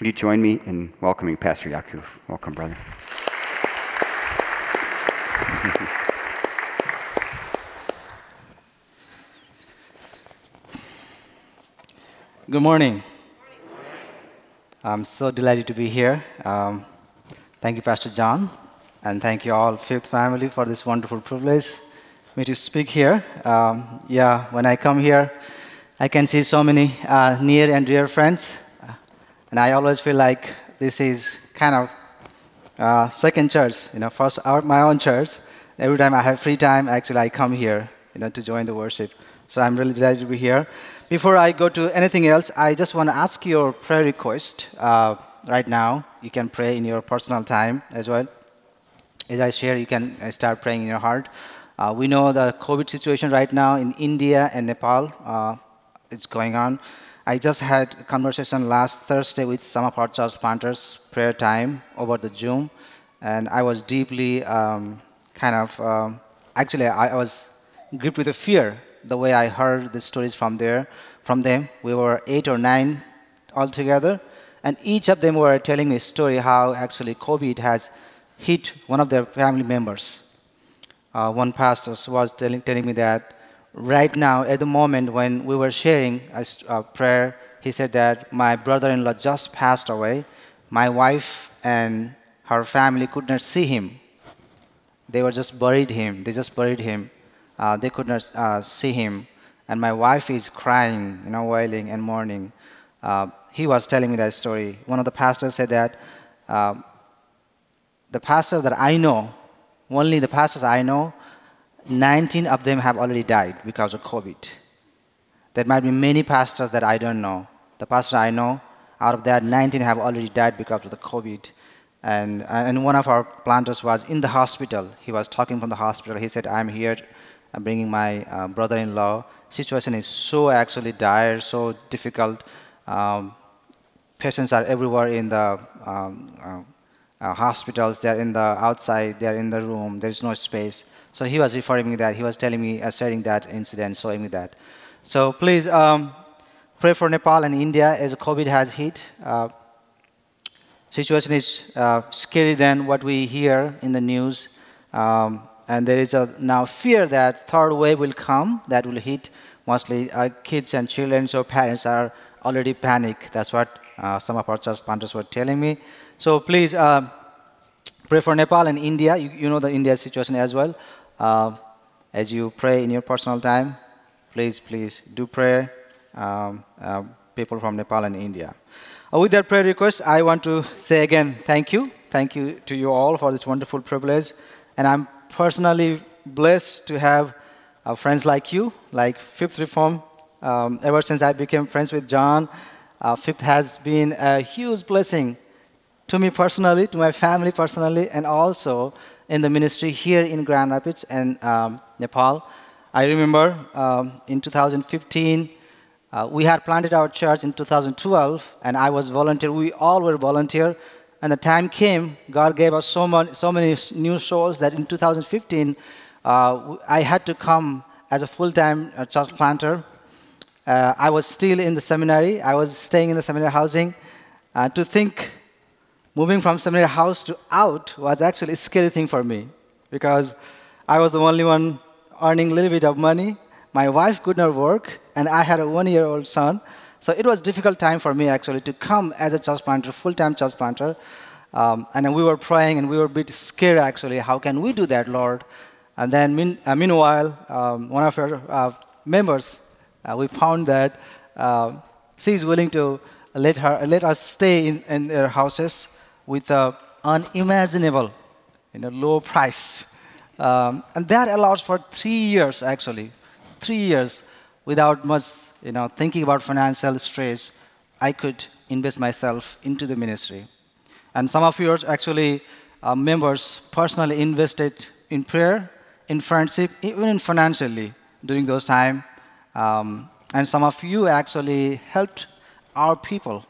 Would you join me in welcoming Pastor Yakuf? Welcome, brother. Good morning. I'm so delighted to be here. Um, thank you, Pastor John, and thank you all, Fifth Family, for this wonderful privilege me to speak here. Um, yeah, when I come here, I can see so many uh, near and dear friends, and I always feel like this is kind of uh, second church. You know, first our, my own church. Every time I have free time, actually I come here, you know, to join the worship. So I'm really delighted to be here. Before I go to anything else, I just want to ask your prayer request uh, right now. You can pray in your personal time as well. As I share, you can uh, start praying in your heart. Uh, we know the COVID situation right now in India and Nepal uh, is going on. I just had a conversation last Thursday with some of our church planters, prayer time over the Zoom, and I was deeply um, kind of, um, actually, I, I was gripped with a fear the way I heard the stories from there, from them. We were eight or nine altogether, and each of them were telling me a story how actually COVID has hit one of their family members. Uh, one pastor was telling, telling me that right now, at the moment when we were sharing a, a prayer, he said that my brother-in-law just passed away. My wife and her family could not see him. They were just buried him. They just buried him uh, they could not uh, see him. And my wife is crying, you know, wailing and mourning. Uh, he was telling me that story. One of the pastors said that uh, the pastors that I know, only the pastors I know, 19 of them have already died because of COVID. There might be many pastors that I don't know. The pastors I know, out of that, 19 have already died because of the COVID. And, and one of our planters was in the hospital. He was talking from the hospital. He said, I'm here I'm bringing my uh, brother-in-law. Situation is so actually dire, so difficult. Um, patients are everywhere in the um, uh, uh, hospitals. They're in the outside. They're in the room. There's no space. So he was referring me that. He was telling me, uh, sharing that incident, showing me that. So please um, pray for Nepal and India as COVID has hit. Uh, situation is uh, scary than what we hear in the news. Um, and there is a now fear that third wave will come that will hit mostly uh, kids and children. So parents are already panic. That's what uh, some of our church planters were telling me. So please uh, pray for Nepal and India. You, you, know the India situation as well. Uh, as you pray in your personal time, please, please do pray. Um, uh, people from Nepal and India. Uh, with that prayer request, I want to say again, thank you. Thank you to you all for this wonderful privilege. And I'm personally blessed to have uh, friends like you, like Fifth Reform. Um, ever since I became friends with John, uh, Fifth has been a huge blessing to me personally, to my family personally, and also in the ministry here in Grand Rapids and um, Nepal. I remember um, in 2015, uh, we had planted our church in 2012, and I was volunteer. We all were volunteer and the time came, God gave us so many, so many new souls that in 2015, uh, I had to come as a full time uh, church planter. Uh, I was still in the seminary, I was staying in the seminary housing. Uh, to think moving from seminary house to out was actually a scary thing for me because I was the only one earning a little bit of money. My wife could not work, and I had a one year old son. So it was a difficult time for me actually to come as a church planter, full-time church planter. Um, and we were praying and we were a bit scared actually. How can we do that, Lord? And then mean, uh, meanwhile, um, one of our uh, members, uh, we found that uh, she is willing to let her let us stay in, in their houses with an unimaginable, you know, low price. Um, and that allows for three years actually, three years without much you know, thinking about financial stress, I could invest myself into the ministry. And some of your actually uh, members personally invested in prayer, in friendship, even in financially during those time. Um, and some of you actually helped our people,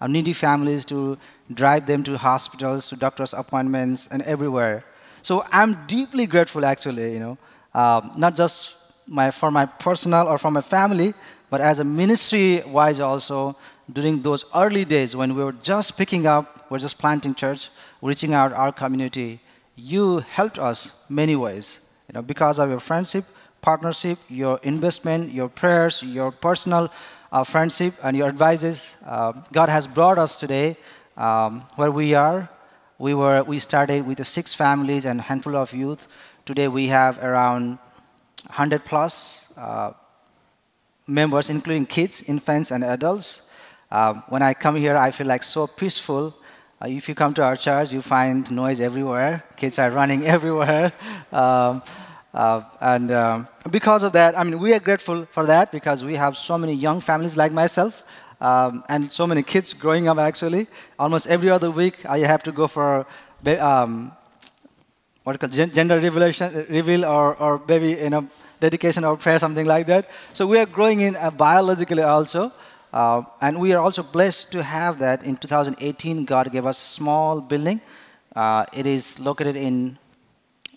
our needy families, to drive them to hospitals, to doctors' appointments, and everywhere. So I'm deeply grateful, actually, you know, uh, not just my, for my personal or for my family, but as a ministry wise also, during those early days when we were just picking up, we're just planting church, reaching out our community, you helped us many ways. You know, because of your friendship, partnership, your investment, your prayers, your personal uh, friendship, and your advices, uh, God has brought us today um, where we are. We were we started with six families and handful of youth. Today we have around 100 plus uh, members, including kids, infants, and adults. Uh, when I come here, I feel like so peaceful. Uh, if you come to our church, you find noise everywhere. Kids are running everywhere. Um, uh, and um, because of that, I mean, we are grateful for that because we have so many young families like myself um, and so many kids growing up actually. Almost every other week, I have to go for um, what called gender revelation, reveal or, or baby, you know, dedication or prayer, something like that. So we are growing in uh, biologically also. Uh, and we are also blessed to have that. In 2018, God gave us a small building. Uh, it is located in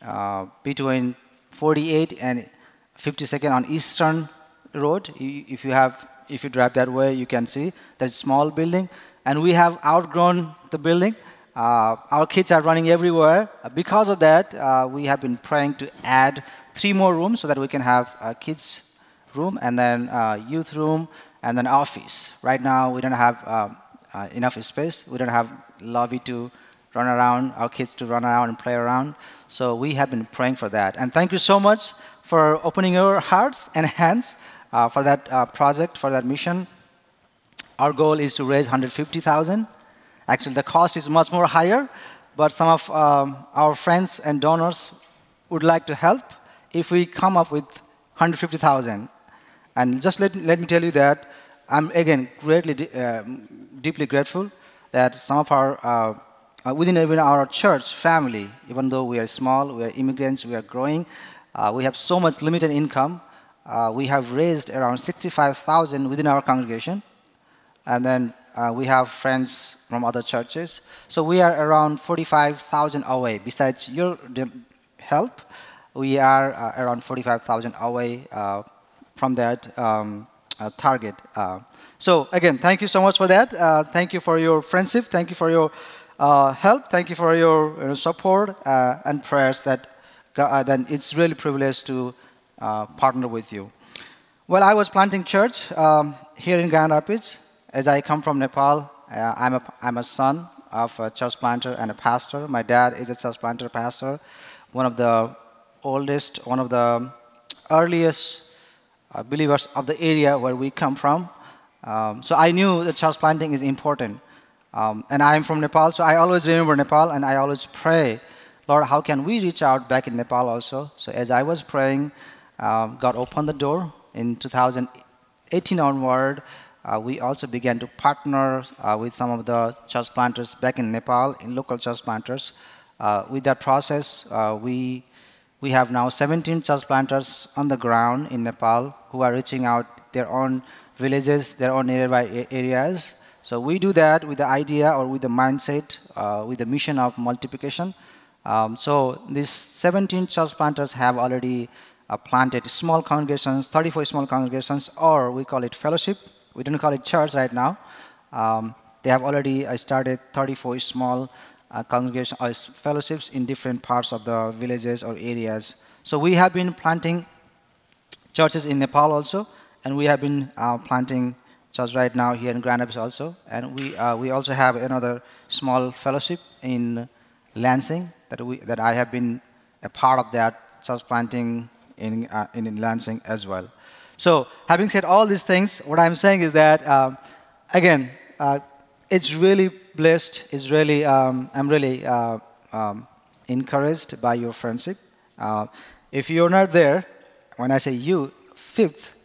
uh, between 48 and 52nd on Eastern Road. If you have, if you drive that way, you can see that small building. And we have outgrown the building. Uh, our kids are running everywhere. Because of that, uh, we have been praying to add three more rooms so that we can have a kids room and then youth room and then office. Right now, we don't have um, uh, enough space. We don't have lobby to run around, our kids to run around and play around. So we have been praying for that. And thank you so much for opening your hearts and hands uh, for that uh, project, for that mission. Our goal is to raise 150,000. Actually, the cost is much more higher, but some of um, our friends and donors would like to help if we come up with 150,000. And just let, let me tell you that I'm, again, greatly, uh, deeply grateful that some of our, uh, uh, within even our church family, even though we are small, we are immigrants, we are growing, uh, we have so much limited income, uh, we have raised around 65,000 within our congregation. And then uh, we have friends from other churches. So we are around 45,000 away. Besides your help, we are around 45,000 away from that um, uh, target. Uh, so again, thank you so much for that. Uh, thank you for your friendship. Thank you for your uh, help. Thank you for your support uh, and prayers. That uh, then it's really privileged to partner with you. Well, I was planting church um, here in Grand Rapids. As I come from Nepal, I'm a, I'm a son of a church planter and a pastor. My dad is a church planter pastor, one of the oldest, one of the earliest uh, believers of the area where we come from. Um, so I knew that church planting is important. Um, and I am from Nepal, so I always remember Nepal and I always pray, Lord, how can we reach out back in Nepal also? So as I was praying, um, God opened the door. In 2018 onward, uh, we also began to partner uh, with some of the church planters back in Nepal, in local church planters. Uh, with that process, uh, we we have now 17 church planters on the ground in Nepal who are reaching out their own villages, their own nearby areas. So we do that with the idea or with the mindset, uh, with the mission of multiplication. Um, so these 17 church planters have already uh, planted small congregations, 34 small congregations, or we call it fellowship. We don't call it church right now. Um, they have already uh, started 34 small uh, congregation or uh, fellowships in different parts of the villages or areas. So we have been planting churches in Nepal also, and we have been uh, planting church right now here in Grand Rapids also, and we uh, we also have another small fellowship in Lansing that we that I have been a part of that church planting in uh, in, in Lansing as well. So having said all these things, what I'm saying is that uh, again, it's really blessed. It's really, um, I'm really uh, um, encouraged by your friendship. Uh, if you're not there, when I say you, fifth,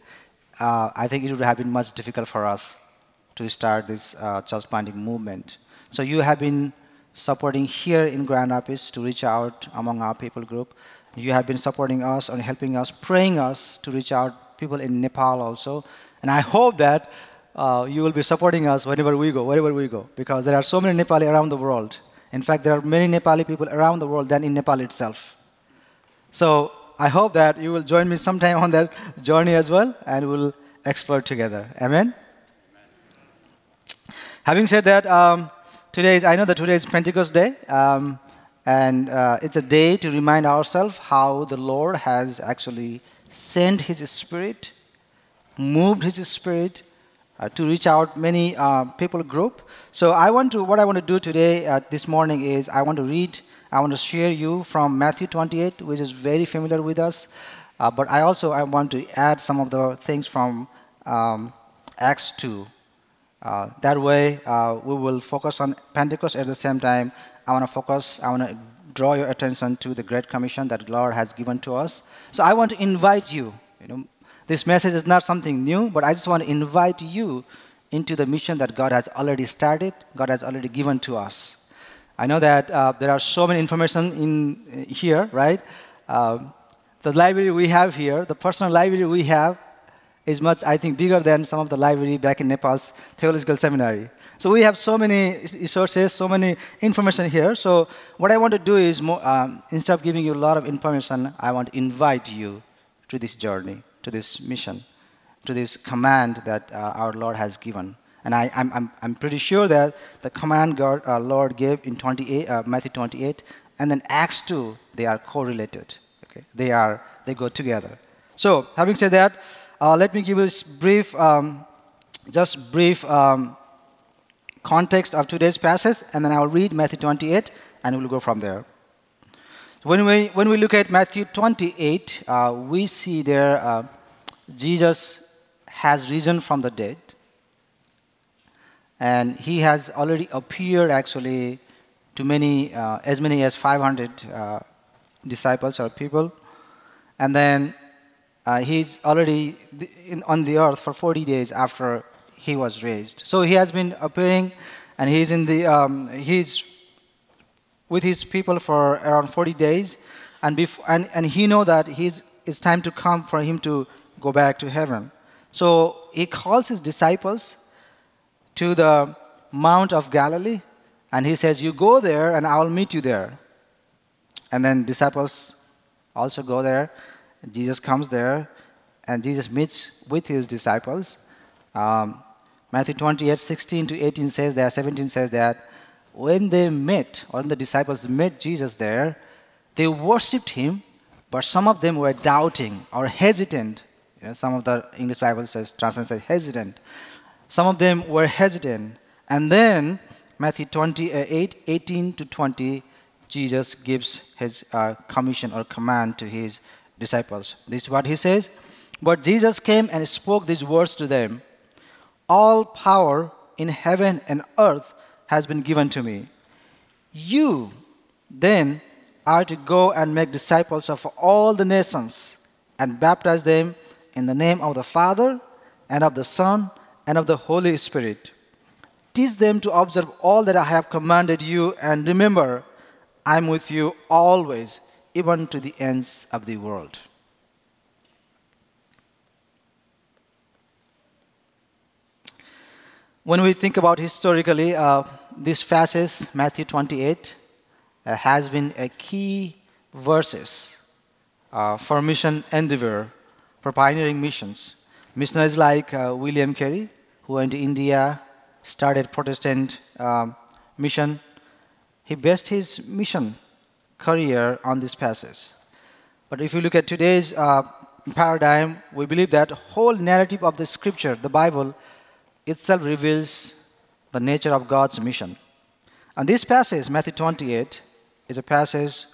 uh, I think it would have been much difficult for us to start this uh, church planting movement. So you have been supporting here in Grand Rapids to reach out among our people group. You have been supporting us and helping us, praying us to reach out people in Nepal also. And I hope that uh, you will be supporting us whenever we go, wherever we go, because there are so many Nepali around the world. In fact, there are many Nepali people around the world than in Nepal itself. So I hope that you will join me sometime on that journey as well, and we'll explore together. Amen? Having said that, um, today is, I know that today is Pentecost Day, um, and uh, it's a day to remind ourselves how the Lord has actually sent His Spirit, moved His Spirit uh, to reach out many uh, people group. So I want to, what I want to do today, uh, this morning, is I want to read, I want to share you from Matthew 28, which is very familiar with us. Uh, but I also I want to add some of the things from um, Acts 2. Uh, that way, uh, we will focus on Pentecost at the same time. I want to focus, I want to draw your attention to the Great Commission that Lord has given to us. So I want to invite you. You know, this message is not something new, but I just want to invite you into the mission that God has already started, God has already given to us. I know that uh, there are so many information in here, right? Uh, the library we have here, the personal library we have, is much, I think, bigger than some of the library back in Nepal's theological seminary. So we have so many resources, so many information here. So what I want to do is, um, instead of giving you a lot of information, I want to invite you to this journey, to this mission, to this command that uh, our Lord has given. And I, am I'm, I'm pretty sure that the command God, uh, Lord gave in 28, uh, Matthew 28 and then Acts 2, they are correlated. Okay? They, are, they go together. So, having said that, uh, let me give you a brief, um, just brief um, context of today's passage, and then I'll read Matthew 28, and we'll go from there. When we, when we look at Matthew 28, uh, we see there uh, Jesus has risen from the dead, and he has already appeared actually to many, uh, as many as 500 uh, disciples or people. And then uh, he's already in, on the earth for 40 days after he was raised. So he has been appearing, and he's in the um, he's with his people for around 40 days, and and, and he know that he's it's time to come for him to go back to heaven. So he calls his disciples to the Mount of Galilee, and he says, "You go there, and I will meet you there." And then disciples also go there. Jesus comes there, and Jesus meets with his disciples. Um, Matthew 28, 16 to 18 says that, 17 says that when they met, when the disciples met Jesus there, they worshipped him, but some of them were doubting or hesitant. You know, some of the English Bible says, translation says hesitant. Some of them were hesitant. And then Matthew 28, 18 to 20, Jesus gives his uh, commission or command to his disciples. This is what he says. But Jesus came and spoke these words to them All power in heaven and earth has been given to me. You then are to go and make disciples of all the nations and baptize them in the name of the Father and of the Son and of the Holy Spirit. Teach them to observe all that I have commanded you, and remember, I'm with you always, even to the ends of the world. When we think about historically, uh, this passage, Matthew 28, uh, has been a key verses uh, for mission endeavor, for pioneering missions. Missionaries like uh, William Carey, who went to India, started Protestant um, mission, he based his mission career on this passage. But if you look at today's uh, paradigm, we believe that whole narrative of the scripture, the Bible, itself reveals the nature of God's mission. And this passage, Matthew 28, is a passage,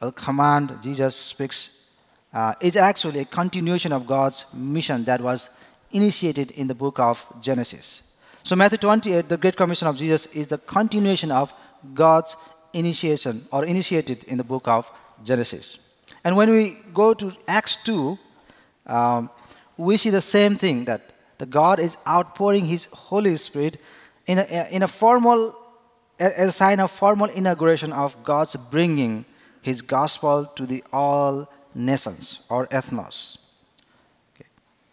a command Jesus speaks, uh, is actually a continuation of God's mission that was initiated in the book of Genesis. So, Matthew 28, the Great Commission of Jesus, is the continuation of God's initiation or initiated in the book of Genesis. And when we go to Acts 2, um, we see the same thing that the God is outpouring His Holy Spirit in a, in a formal, as a sign of formal inauguration of God's bringing His gospel to the all nations or ethnos.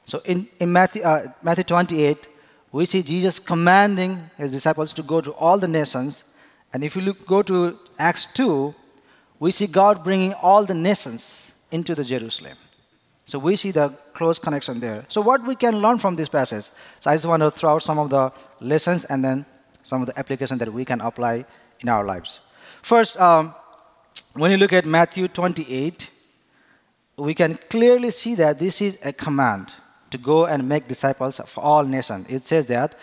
So in, in Matthew, uh, Matthew 28, we see Jesus commanding His disciples to go to all the nations and if you look, go to Acts 2, we see God bringing all the nations into the Jerusalem. So we see the close connection there. So what we can learn from this passage? So I just want to throw out some of the lessons and then some of the application that we can apply in our lives. First, um, when you look at Matthew 28, we can clearly see that this is a command to go and make disciples of all nations. It says that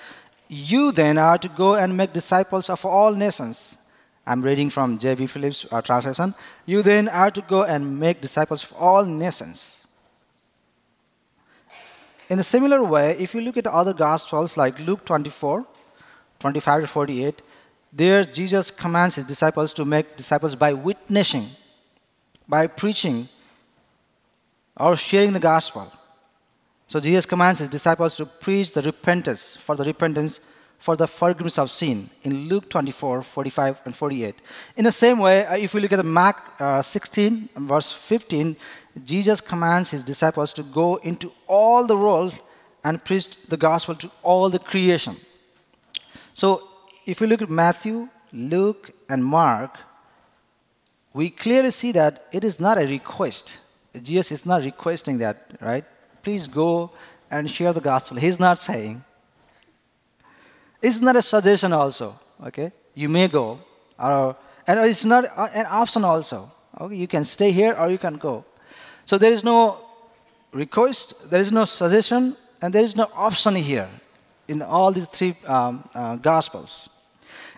you then are to go and make disciples of all nations. I'm reading from J.B. Phillips' uh, translation. You then are to go and make disciples of all nations. In a similar way, if you look at other gospels like Luke 24, 25 to 48, there Jesus commands his disciples to make disciples by witnessing, by preaching, or sharing the gospel. So Jesus commands his disciples to preach the repentance, for the repentance, for the forgiveness of sin in Luke 24, 45, and 48. In the same way, uh, if we look at Mark uh, 16, verse 15, Jesus commands his disciples to go into all the world and preach the gospel to all the creation. So if we look at Matthew, Luke, and Mark, we clearly see that it is not a request. Jesus is not requesting that, right? Please go and share the gospel. He's not saying. It's not a suggestion also, okay? You may go, or, and it's not an option also. Okay, you can stay here or you can go. So there is no request, there is no suggestion, and there is no option here in all these three um, uh, gospels.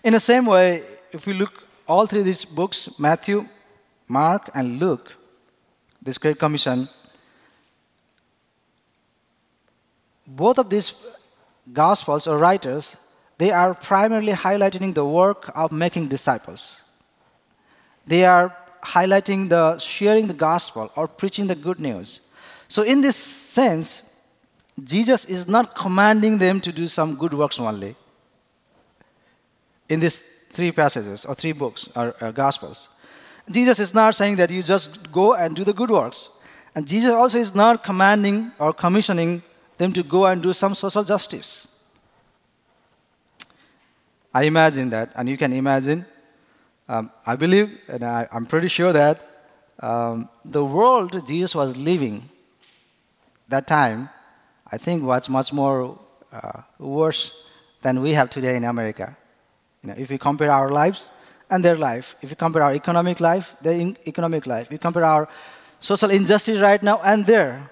In the same way, if we look all of these books, Matthew, Mark, and Luke, this Great Commission, both of these gospels or writers, they are primarily highlighting the work of making disciples. They are highlighting the sharing the gospel or preaching the good news. So, in this sense, Jesus is not commanding them to do some good works only in these three passages or three books or, or gospels. Jesus is not saying that you just go and do the good works. And Jesus also is not commanding or commissioning them to go and do some social justice. I imagine that, and you can imagine. Um, I believe, and I, am pretty sure that um, the world Jesus was living that time, I think, was much more uh, worse than we have today in America. You know, if we compare our lives and their life, if we compare our economic life, their economic life, we compare our social injustice right now and there,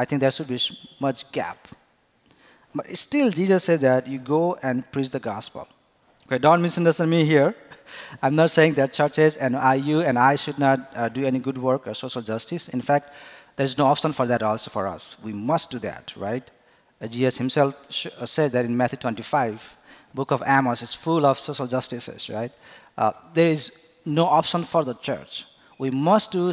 I think there should be much gap. But still, Jesus says that you go and preach the gospel. Okay, don't misunderstand me here. I'm not saying that churches and you and I should not uh, do any good work or social justice. In fact, there's no option for that also for us. We must do that, right? Uh, Jesus himself uh, said that in Matthew 25 book of Amos is full of social justices, right? Uh, there is no option for the church. We must do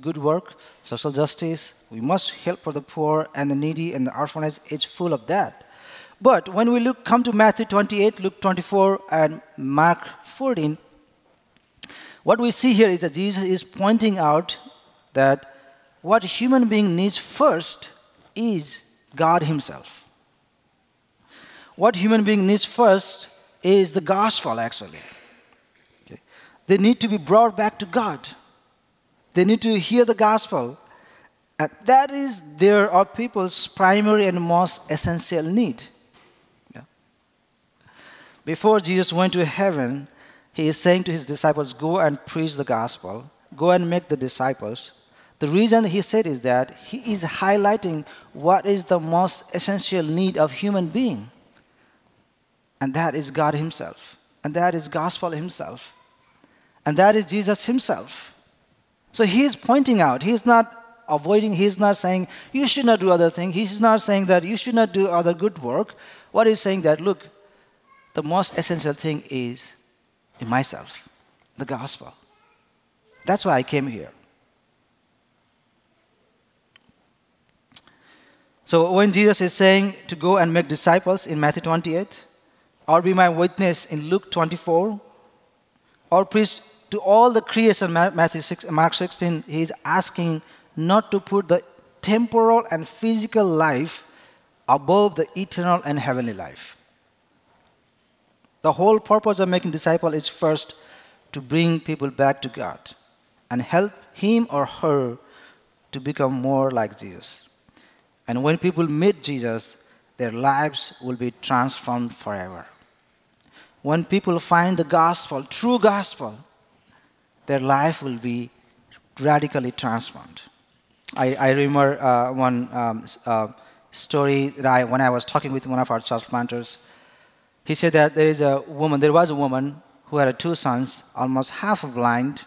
good work, social justice. We must help for the poor and the needy and the orphanage. It's full of that. But when we look, come to Matthew 28, Luke 24, and Mark 14, what we see here is that Jesus is pointing out that what human being needs first is God Himself what human being needs first is the gospel, actually. Okay. They need to be brought back to God. They need to hear the gospel. And that is their are people's primary and most essential need. Yeah. Before Jesus went to heaven, he is saying to his disciples, Go and preach the gospel, go and make the disciples. The reason he said is that he is highlighting what is the most essential need of human being. And that is God Himself. And that is gospel Himself. And that is Jesus Himself. So he's pointing out, he's not avoiding, he's not saying, you should not do other things. he's not saying that you should not do other good work. What He's saying that, look, the most essential thing is in myself, the gospel. That's why I came here. So when Jesus is saying to go and make disciples in Matthew 28, or be my witness in Luke 24, or preach to all the creation, Matthew 6, Mark 16, he's asking not to put the temporal and physical life above the eternal and heavenly life. The whole purpose of making disciple is first to bring people back to God and help him or her to become more like Jesus. And when people meet Jesus, their lives will be transformed forever. when people find the gospel, true gospel, their life will be radically transformed. I, I remember uh, one um, uh, story that I, when I was talking with one of our church planters, he said that there is a woman, there was a woman who had two sons, almost half blind,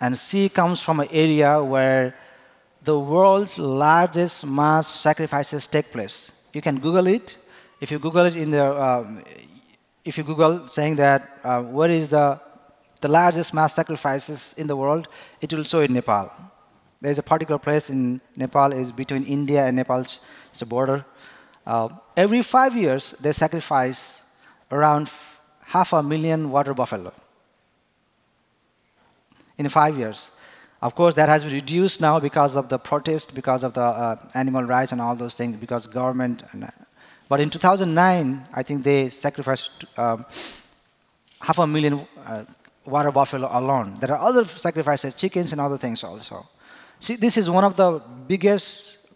and she comes from an area where the world's largest mass sacrifices take place. You can Google it. If you Google it in the, um, if you Google saying that uh, what is the the largest mass sacrifices in the world, it will show in Nepal. There's a particular place in Nepal is between India and Nepal. It's a border. Uh, every five years, they sacrifice around half a million water buffalo. In five years. Of course, that has been reduced now because of the protest, because of the uh, animal rights and all those things, because government. And, uh, but in 2009, I think they sacrificed um, half a million uh, water buffalo alone. There are other sacrifices, chickens and other things also. See, this is one of the biggest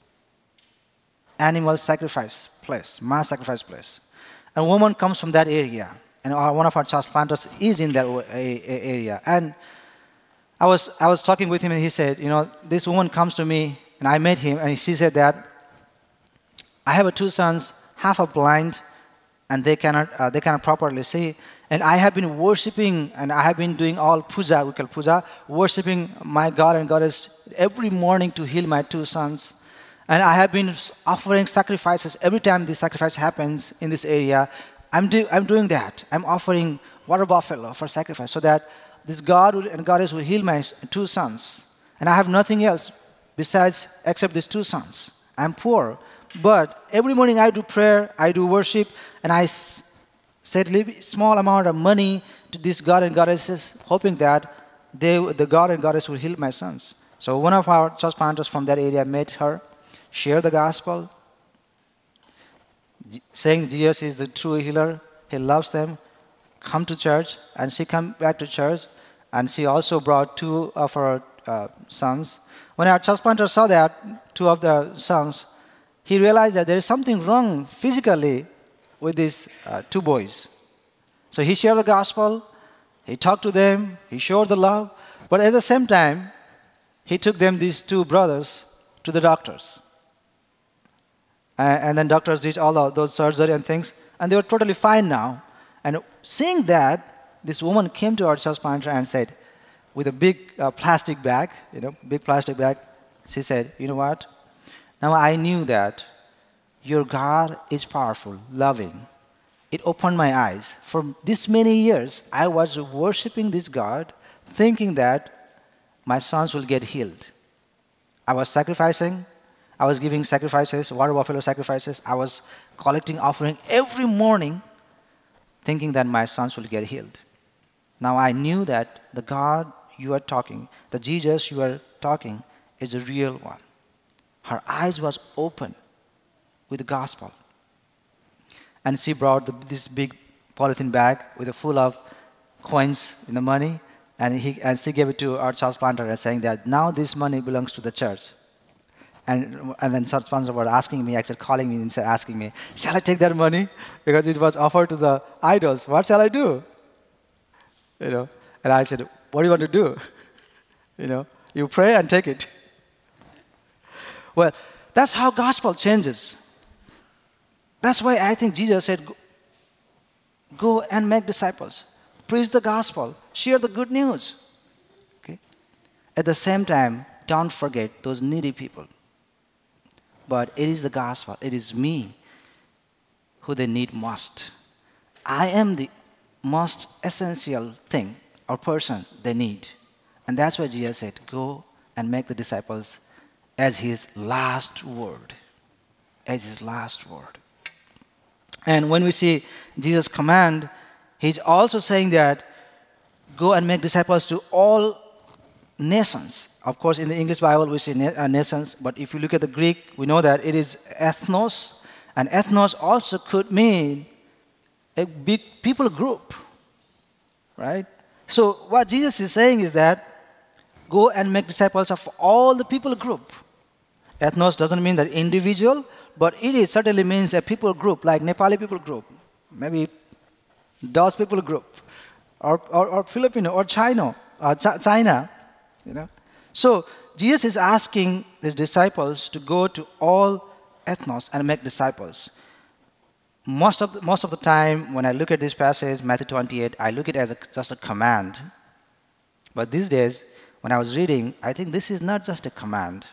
animal sacrifice place, mass sacrifice place. A woman comes from that area, and one of our church planters is in that area. And I was, I was talking with him, and he said, You know, this woman comes to me, and I met him, and she said that I have two sons, half a blind, and they cannot, uh, they cannot properly see. And I have been worshiping, and I have been doing all puja, we call puja, worshiping my God and Goddess every morning to heal my two sons. And I have been offering sacrifices every time this sacrifice happens in this area. I'm, do, I'm doing that. I'm offering water buffalo for sacrifice so that this God and Goddess will heal my two sons. And I have nothing else besides except these two sons. I'm poor. But every morning I do prayer, I do worship, and I set a small amount of money to these God and goddesses, hoping that they, the God and goddess will heal my sons. So one of our church planters from that area met her, shared the gospel, saying Jesus is the true healer. He loves them. Come to church, and she come back to church, and she also brought two of her uh, sons. When our church planter saw that, two of the sons, he realized that there is something wrong physically with these uh, two boys. So he shared the gospel, he talked to them, he showed the love, but at the same time, he took them, these two brothers, to the doctors. And then doctors did all of those surgery and things, and they were totally fine now. And seeing that, this woman came to our church planter and said, with a big uh, plastic bag, you know, big plastic bag, she said, you know what? Now I knew that your God is powerful, loving. It opened my eyes. For this many years, I was worshiping this God, thinking that my sons will get healed. I was sacrificing, I was giving sacrifices, water buffalo sacrifices, I was collecting offering every morning, thinking that my sons will get healed. Now I knew that the God you are talking, the Jesus you are talking, is a real one. Her eyes was open with the gospel. And she brought the, this big polythene bag with a full of coins in the money, and, he, and she gave it to our church planter saying that now this money belongs to the church. And, and then church planters were asking me, actually calling me and asking me, shall I take that money? Because it was offered to the idols. What shall I do? You know, and I said, what do you want to do? You know, you pray and take it. Well, that's how gospel changes. That's why I think Jesus said, Go and make disciples, preach the gospel, share the good news. Okay? At the same time, don't forget those needy people. But it is the gospel, it is me who they need most. I am the most essential thing or person they need. And that's why Jesus said, Go and make the disciples as his last word. As his last word. And when we see Jesus' command, he's also saying that go and make disciples to all nations. Of course, in the English Bible, we see uh, nations, but if you look at the Greek, we know that it is ethnos, and ethnos also could mean a big people group, right? So, what Jesus is saying is that go and make disciples of all the people group. Ethnos doesn't mean that individual, but it is certainly means a people group, like Nepali people group, maybe those people group, or, or, or Filipino, or China, uh, Ch- China, you know. So Jesus is asking his disciples to go to all ethnos and make disciples. Most of, the, most of the time, when I look at this passage, Matthew 28, I look at it as a, just a command. But these days, when I was reading, I think this is not just a command.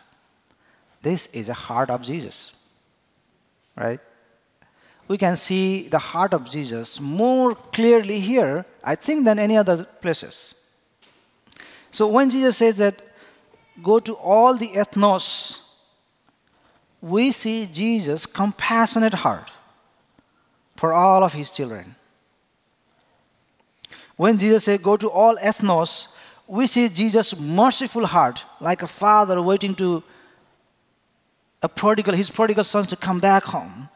This is a heart of Jesus. Right? We can see the heart of Jesus more clearly here, I think, than any other places. So when Jesus says that, go to all the ethnos, we see Jesus' compassionate heart for all of his children. When Jesus said, Go to all ethnos, we see Jesus' merciful heart, like a father waiting to a prodigal, his prodigal sons to come back home.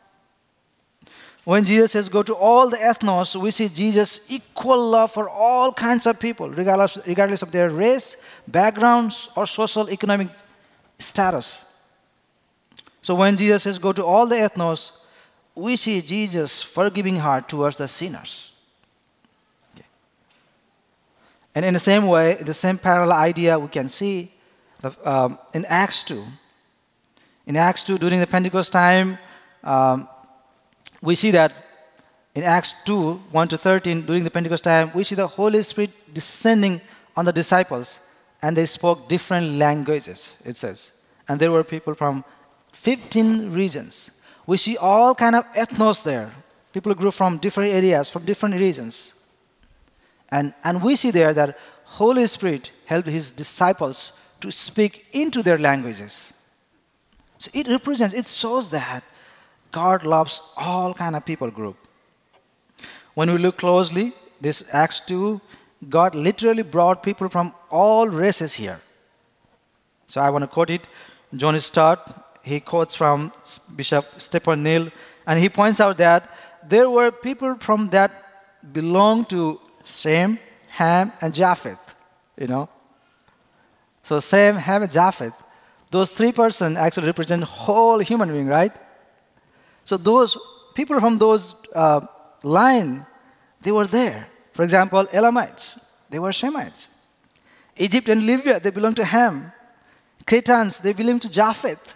When Jesus says, Go to all the ethnos, we see Jesus' equal love for all kinds of people, regardless, regardless of their race, backgrounds, or social economic status. So when Jesus says, Go to all the ethnos, we see Jesus' forgiving heart towards the sinners. Okay. And in the same way, the same parallel idea we can see the, um, in Acts 2. In Acts 2, during the Pentecost time, um, we see that in Acts 2 1 to 13, during the Pentecost time, we see the Holy Spirit descending on the disciples, and they spoke different languages, it says. And there were people from 15 regions. We see all kind of ethnos there. People grew from different areas, from different regions. And, and we see there that Holy Spirit helped his disciples to speak into their languages. So it represents, it shows that God loves all kind of people group. When we look closely, this Acts 2, God literally brought people from all races here. So I want to quote it. John Stott, he quotes from Bishop Stephen Neill, and he points out that there were people from that belong to Shem, Ham, and Japheth. You know, so Shem, Ham, and Japheth. Those three persons actually represent whole human being, right? So those people from those uh, line, they were there. For example, Elamites, they were Shemites. Egypt and Libya, they belong to Ham. Cretans, they belong to Japheth.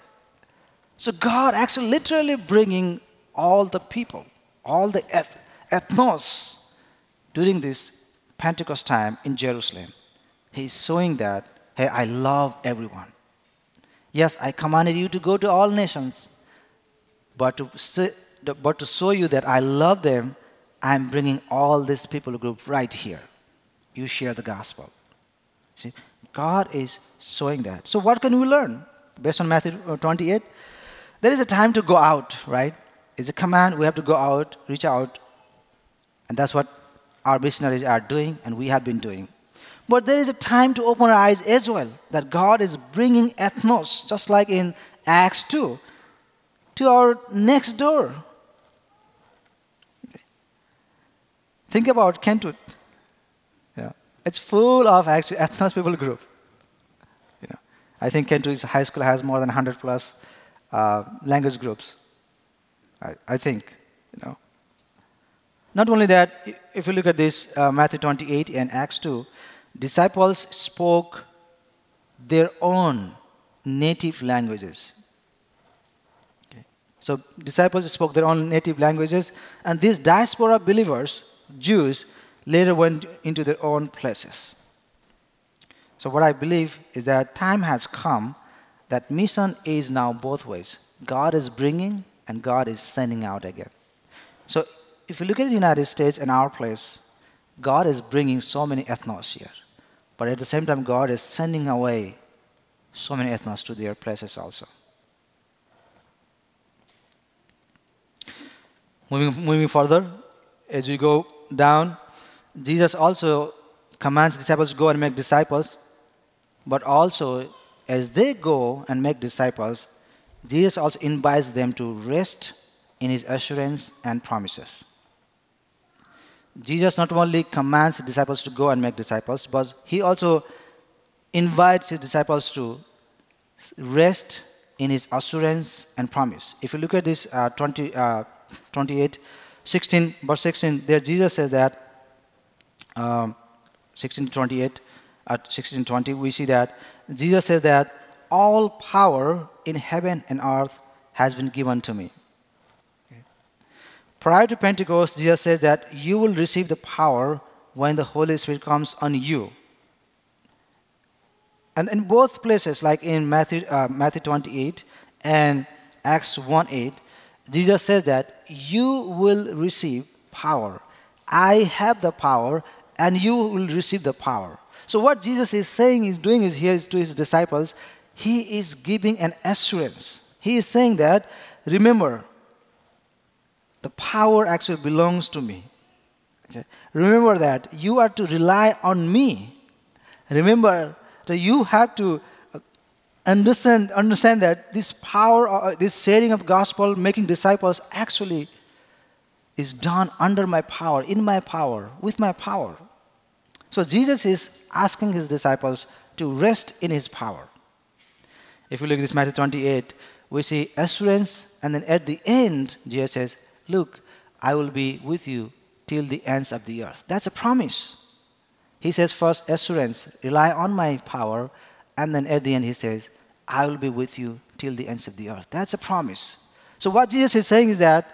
So God actually literally bringing all the people, all the eth- ethnos during this Pentecost time in Jerusalem. He's showing that, hey, I love everyone. Yes, I commanded you to go to all nations, but to, but to show you that I love them, I'm bringing all this people group right here. You share the gospel. See, God is showing that. So, what can we learn based on Matthew uh, 28? There is a time to go out, right? It's a command. We have to go out, reach out. And that's what our missionaries are doing, and we have been doing. But there is a time to open our eyes as well that God is bringing ethnos, just like in Acts 2, to our next door. Think about Kentwood. Yeah. It's full of actually ethnos people group. You know, I think Kentwood High School has more than 100 plus uh, language groups. I, I think, you know. Not only that, if you look at this, uh, Matthew 28 and Acts 2, disciples spoke their own native languages. Okay. So, disciples spoke their own native languages, and these diaspora believers, Jews, later went into their own places. So, what I believe is that time has come that mission is now both ways. God is bringing and God is sending out again. So, if you look at the United States and our place, God is bringing so many ethnos here. But at the same time, God is sending away so many ethnos to their places also. Moving, moving further, as we go down, Jesus also commands disciples to go and make disciples, but also as they go and make disciples, Jesus also invites them to rest in his assurance and promises. Jesus not only commands his disciples to go and make disciples, but he also invites his disciples to rest in his assurance and promise. If you look at this uh, 20, uh, 28, 16, verse 16, there Jesus says that, um, 16 28, at 16 20, we see that Jesus says that all power in heaven and earth has been given to me. Prior to Pentecost, Jesus says that you will receive the power when the Holy Spirit comes on you. And in both places, like in Matthew, uh, Matthew 28 and Acts 1 8, Jesus says that you will receive power. I have the power, and you will receive the power. So, what Jesus is saying, is doing is here is to his disciples, he is giving an assurance. He is saying that, remember, the power actually belongs to me. Okay? Remember that you are to rely on me. Remember that you have to uh, understand, understand that this power, uh, this sharing of gospel, making disciples actually is done under my power, in my power, with my power. So Jesus is asking his disciples to rest in his power. If you look at this Matthew 28, we see assurance, and then at the end, Jesus says, Look, I will be with you till the ends of the earth. That's a promise. He says, first, assurance, rely on my power, and then at the end, he says, I will be with you till the ends of the earth. That's a promise. So, what Jesus is saying is that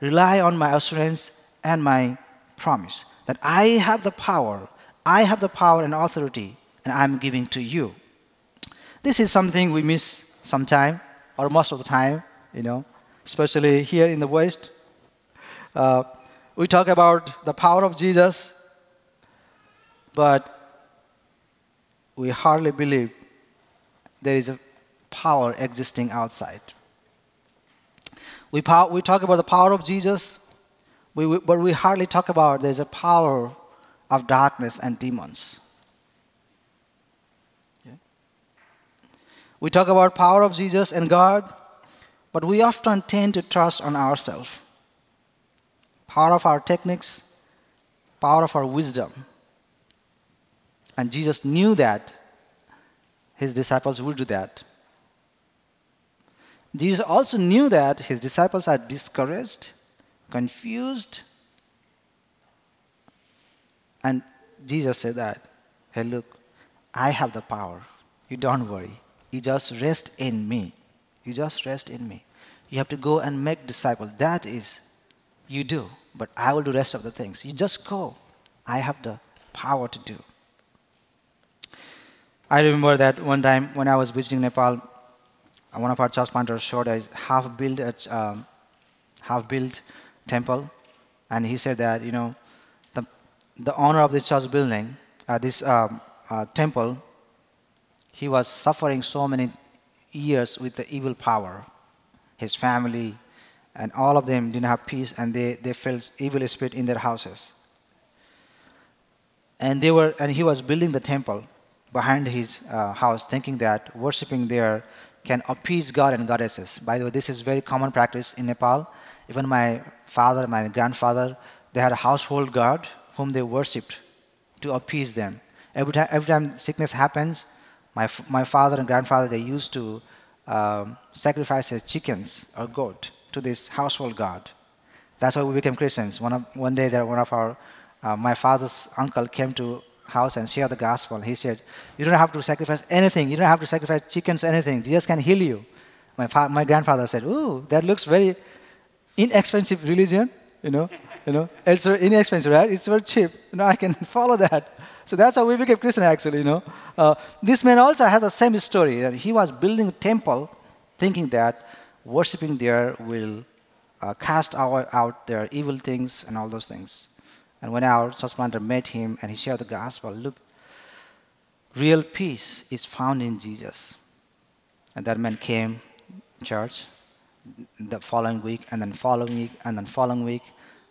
rely on my assurance and my promise that I have the power, I have the power and authority, and I'm giving to you. This is something we miss sometime, or most of the time, you know, especially here in the West. Uh, we talk about the power of Jesus, but we hardly believe there is a power existing outside. We, pow- we talk about the power of Jesus, we, we, but we hardly talk about there's a power of darkness and demons. We talk about power of Jesus and God, but we often tend to trust on ourselves. Power of our techniques, power of our wisdom. And Jesus knew that his disciples would do that. Jesus also knew that his disciples are discouraged, confused. And Jesus said that, hey, look, I have the power. You don't worry. You just rest in me. You just rest in me. You have to go and make disciples. That is, you do. But I will do rest of the things. You just go. I have the power to do. I remember that one time when I was visiting Nepal, one of our church planters showed a half-built, um, half-built temple, and he said that you know, the the owner of this church building, uh, this um, uh, temple, he was suffering so many years with the evil power. His family and all of them didn't have peace and they, they felt evil spirit in their houses. And they were and he was building the temple behind his uh, house, thinking that worshiping there can appease God and goddesses. By the way, this is very common practice in Nepal. Even my father, my grandfather, they had a household god whom they worshipped to appease them. Every time, every time sickness happens, my, my father and grandfather, they used to um, sacrifice chickens or goat to this household god. That's why we became Christians. One, of, one day, there, one of our, uh, my father's uncle came to house and shared the gospel. He said, "You don't have to sacrifice anything. You don't have to sacrifice chickens, anything. Jesus can heal you." My, fa- my grandfather said, "Ooh, that looks very inexpensive religion. You know, you know, it's very inexpensive, right? It's very cheap. You know, I can follow that." So that's how we became Christian, actually. You know, uh, this man also had the same story. He was building a temple, thinking that worshiping there will uh, cast out, out their evil things and all those things. And when our church planter met him and he shared the gospel, look, real peace is found in Jesus. And that man came church the following week, and then following week, and then following week,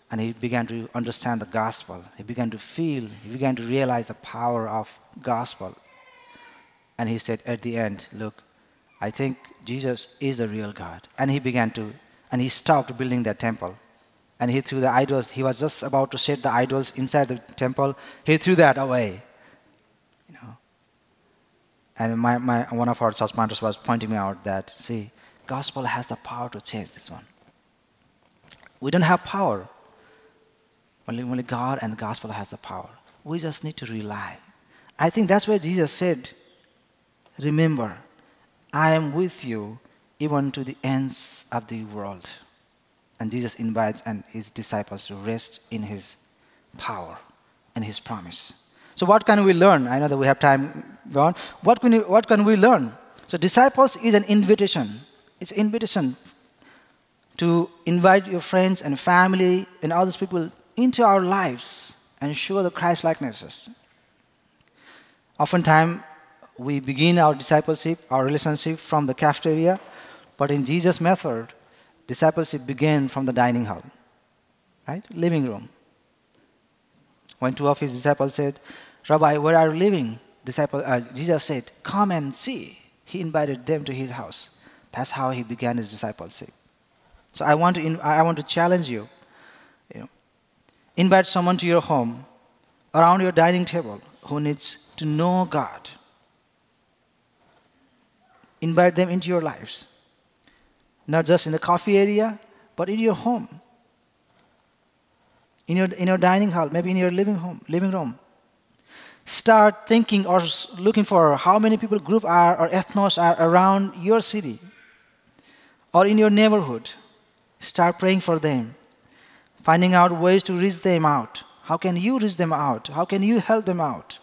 and he began to understand the gospel. He began to feel, he began to realize the power of gospel. And he said at the end, look, I think Jesus is a real God. And he began to, and he stopped building that temple. And he threw the idols. He was just about to set the idols inside the temple. He threw that away. You know. And my, my, one of our church was pointing me out that, see, gospel has the power to change this one. We don't have power. Only, only God and gospel has the power. We just need to rely. I think that's why Jesus said, Remember, I am with you even to the ends of the world. And Jesus invites and his disciples to rest in his power and his promise. So, what can we learn? I know that we have time gone. What can we, what can we learn? So, disciples is an invitation. It's an invitation to invite your friends and family and other people into our lives and show the Christ likenesses. Oftentimes, we begin our discipleship, our relationship from the cafeteria, but in Jesus' method, discipleship began from the dining hall, right? Living room. When two of his disciples said, Rabbi, where are you living? Disciple, uh, Jesus said, Come and see. He invited them to his house. That's how he began his discipleship. So I want to, I want to challenge you. you know, invite someone to your home, around your dining table, who needs to know God. Invite them into your lives. Not just in the coffee area, but in your home. In your, in your dining hall, maybe in your living home, living room. Start thinking or looking for how many people group are or ethnos are around your city or in your neighborhood. Start praying for them, finding out ways to reach them out. How can you reach them out? How can you help them out?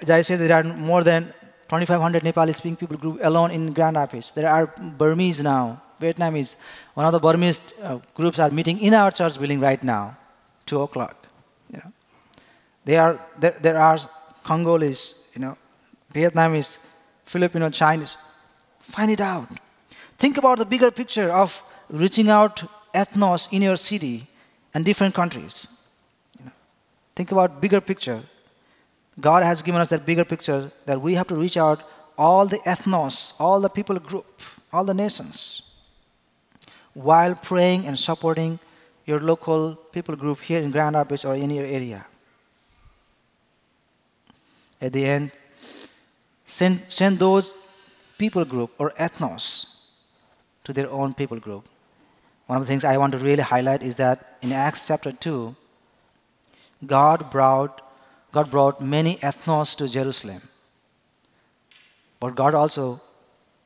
As I said, there are more than 2,500 Nepali speaking people group alone in Grand Rapids. There are Burmese now, Vietnamese. One of the Burmese uh, groups are meeting in our church building right now, 2 o'clock. You know. There are, there, there are Congolese, you know, Vietnamese, Filipino, Chinese. Find it out. Think about the bigger picture of reaching out ethnos in your city and different countries. You know. Think about bigger picture. God has given us that bigger picture that we have to reach out all the ethnos, all the people group, all the nations, while praying and supporting your local people group here in Grand Rapids or in your area. At the end, send, send those people group or ethnos to their own people group. One of the things I want to really highlight is that in Acts chapter 2, God brought God brought many ethnos to Jerusalem. But God also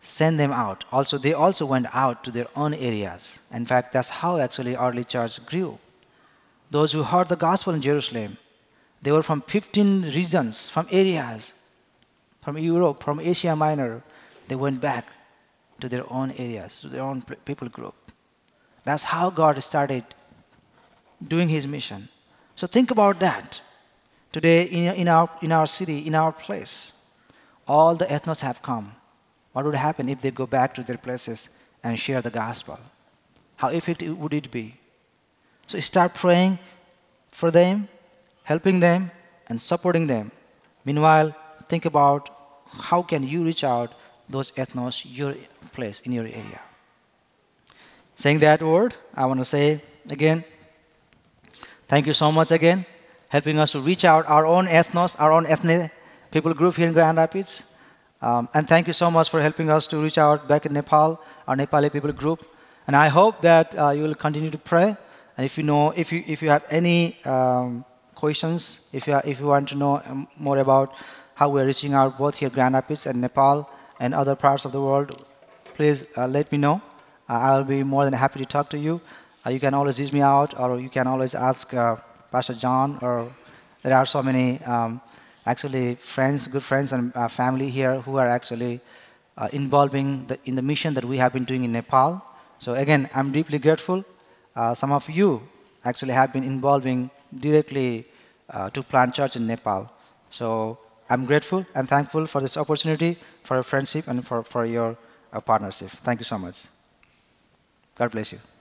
sent them out. Also, they also went out to their own areas. In fact, that's how actually early church grew. Those who heard the gospel in Jerusalem, they were from 15 regions, from areas, from Europe, from Asia Minor. They went back to their own areas, to their own people group. That's how God started doing his mission. So think about that. Today, in, in, our, in our city, in our place, all the ethnos have come. What would happen if they go back to their places and share the gospel? How effective would it be? So start praying for them, helping them, and supporting them. Meanwhile, think about how can you reach out those ethnos your place in your area. Saying that word, I want to say again, thank you so much again helping us to reach out our own ethnos, our own ethnic people group here in Grand Rapids. Um, and thank you so much for helping us to reach out back in Nepal, our Nepali people group. And I hope that uh, you will continue to pray. And if you know, if you if you have any um, questions, if you if you want to know um, more about how we are reaching out both here Grand Rapids and Nepal and other parts of the world, please uh, let me know. Uh, I'll be more than happy to talk to you. Uh, you can always reach me out, or you can always ask uh, Pastor John, or there are so many um, actually friends, good friends and uh, family here who are actually uh, involving the, in the mission that we have been doing in Nepal. So again, I'm deeply grateful. Uh, some of you actually have been involving directly uh, to plant church in Nepal. So I'm grateful and thankful for this opportunity, for your friendship, and for, for your uh, partnership. Thank you so much. God bless you.